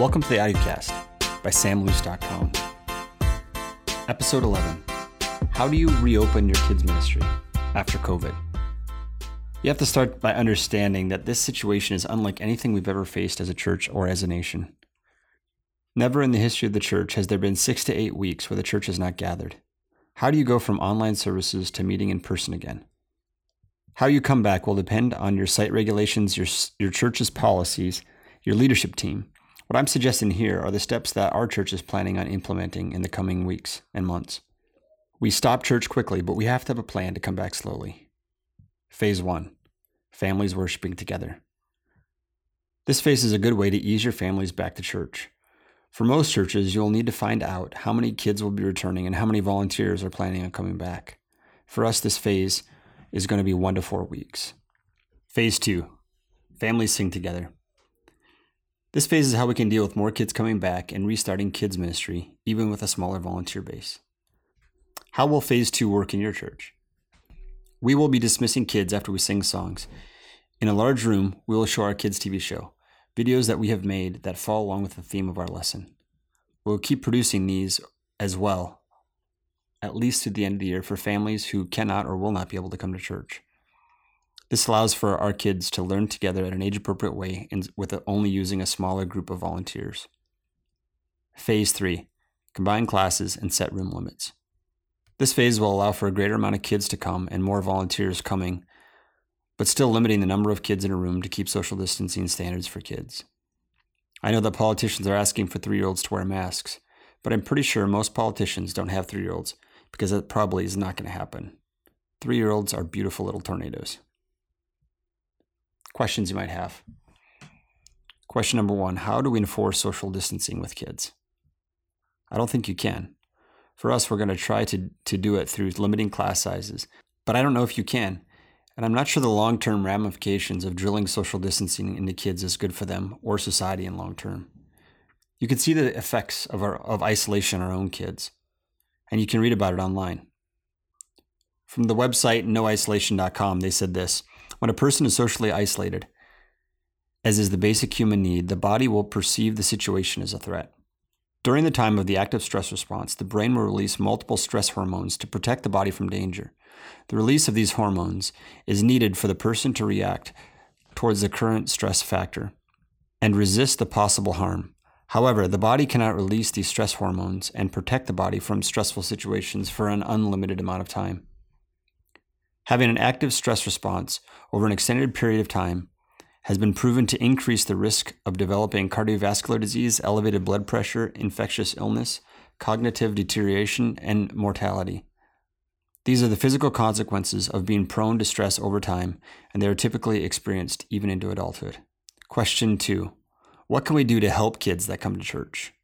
Welcome to the Audiocast by samluce.com. Episode 11 How do you reopen your kids' ministry after COVID? You have to start by understanding that this situation is unlike anything we've ever faced as a church or as a nation. Never in the history of the church has there been six to eight weeks where the church has not gathered. How do you go from online services to meeting in person again? How you come back will depend on your site regulations, your, your church's policies, your leadership team. What I'm suggesting here are the steps that our church is planning on implementing in the coming weeks and months. We stop church quickly, but we have to have a plan to come back slowly. Phase one families worshiping together. This phase is a good way to ease your families back to church. For most churches, you'll need to find out how many kids will be returning and how many volunteers are planning on coming back. For us, this phase is going to be one to four weeks. Phase two families sing together. This phase is how we can deal with more kids coming back and restarting kids' ministry, even with a smaller volunteer base. How will phase two work in your church? We will be dismissing kids after we sing songs. In a large room, we will show our kids' TV show videos that we have made that fall along with the theme of our lesson. We'll keep producing these as well, at least to the end of the year, for families who cannot or will not be able to come to church. This allows for our kids to learn together at an age appropriate way and with only using a smaller group of volunteers. Phase 3 Combine classes and set room limits. This phase will allow for a greater amount of kids to come and more volunteers coming but still limiting the number of kids in a room to keep social distancing standards for kids. I know that politicians are asking for three year olds to wear masks, but I'm pretty sure most politicians don't have three year olds because that probably is not going to happen. Three year olds are beautiful little tornadoes. Questions you might have. Question number one How do we enforce social distancing with kids? I don't think you can. For us, we're going to try to, to do it through limiting class sizes, but I don't know if you can and I'm not sure the long term ramifications of drilling social distancing into kids is good for them or society in long term. You can see the effects of, our, of isolation on our own kids, and you can read about it online. From the website noisolation.com, they said this When a person is socially isolated, as is the basic human need, the body will perceive the situation as a threat. During the time of the active stress response, the brain will release multiple stress hormones to protect the body from danger. The release of these hormones is needed for the person to react towards the current stress factor and resist the possible harm. However, the body cannot release these stress hormones and protect the body from stressful situations for an unlimited amount of time. Having an active stress response over an extended period of time has been proven to increase the risk of developing cardiovascular disease, elevated blood pressure, infectious illness, cognitive deterioration, and mortality. These are the physical consequences of being prone to stress over time, and they are typically experienced even into adulthood. Question two What can we do to help kids that come to church?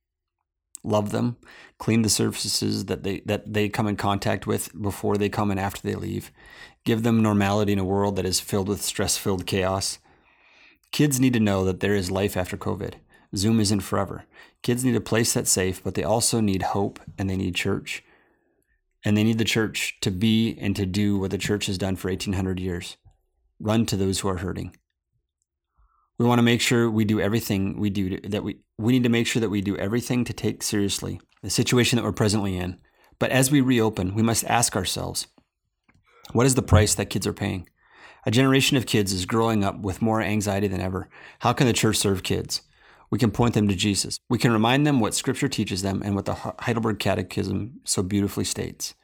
Love them, clean the surfaces that they, that they come in contact with before they come and after they leave, give them normality in a world that is filled with stress filled chaos. Kids need to know that there is life after COVID. Zoom isn't forever. Kids need a place that's safe, but they also need hope and they need church. And they need the church to be and to do what the church has done for 1800 years run to those who are hurting. We want to make sure we do everything we do to, that we we need to make sure that we do everything to take seriously the situation that we're presently in. But as we reopen, we must ask ourselves, what is the price that kids are paying? A generation of kids is growing up with more anxiety than ever. How can the church serve kids? We can point them to Jesus. We can remind them what Scripture teaches them and what the Heidelberg Catechism so beautifully states.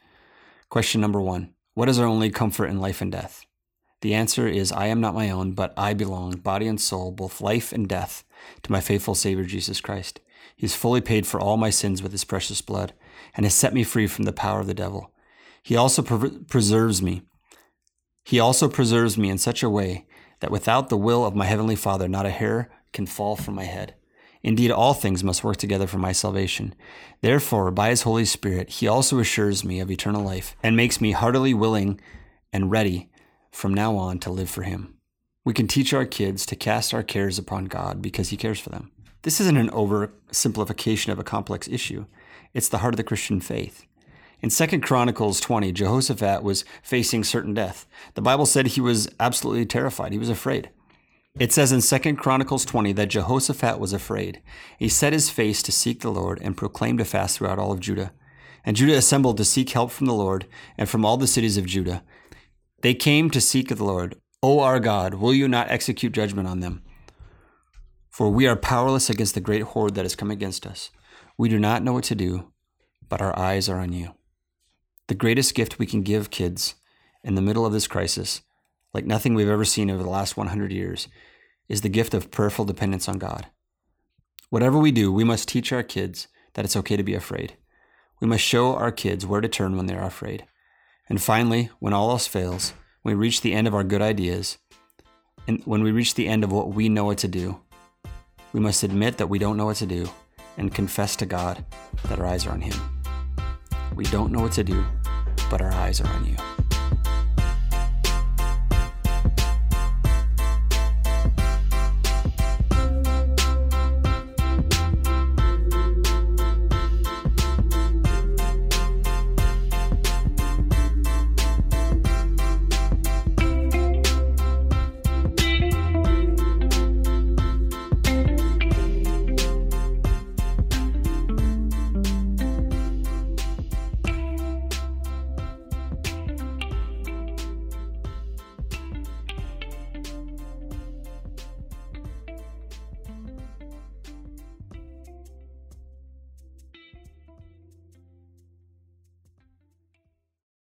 Question number one What is our only comfort in life and death? The answer is I am not my own, but I belong, body and soul, both life and death, to my faithful Savior Jesus Christ. He has fully paid for all my sins with his precious blood and has set me free from the power of the devil. He also pre- preserves me. He also preserves me in such a way that without the will of my heavenly Father, not a hair can fall from my head. Indeed, all things must work together for my salvation. Therefore, by his Holy Spirit, he also assures me of eternal life and makes me heartily willing and ready from now on to live for him. We can teach our kids to cast our cares upon God because he cares for them. This isn't an oversimplification of a complex issue. It's the heart of the Christian faith. In 2 Chronicles 20, Jehoshaphat was facing certain death. The Bible said he was absolutely terrified. He was afraid. It says in 2 Chronicles 20 that Jehoshaphat was afraid. He set his face to seek the Lord and proclaimed a fast throughout all of Judah. And Judah assembled to seek help from the Lord and from all the cities of Judah. They came to seek the Lord. O our God, will you not execute judgment on them? For we are powerless against the great horde that has come against us. We do not know what to do, but our eyes are on you. The greatest gift we can give kids in the middle of this crisis like nothing we've ever seen over the last 100 years, is the gift of prayerful dependence on God. Whatever we do, we must teach our kids that it's okay to be afraid. We must show our kids where to turn when they are afraid. And finally, when all else fails, we reach the end of our good ideas, and when we reach the end of what we know what to do, we must admit that we don't know what to do and confess to God that our eyes are on Him. We don't know what to do, but our eyes are on you.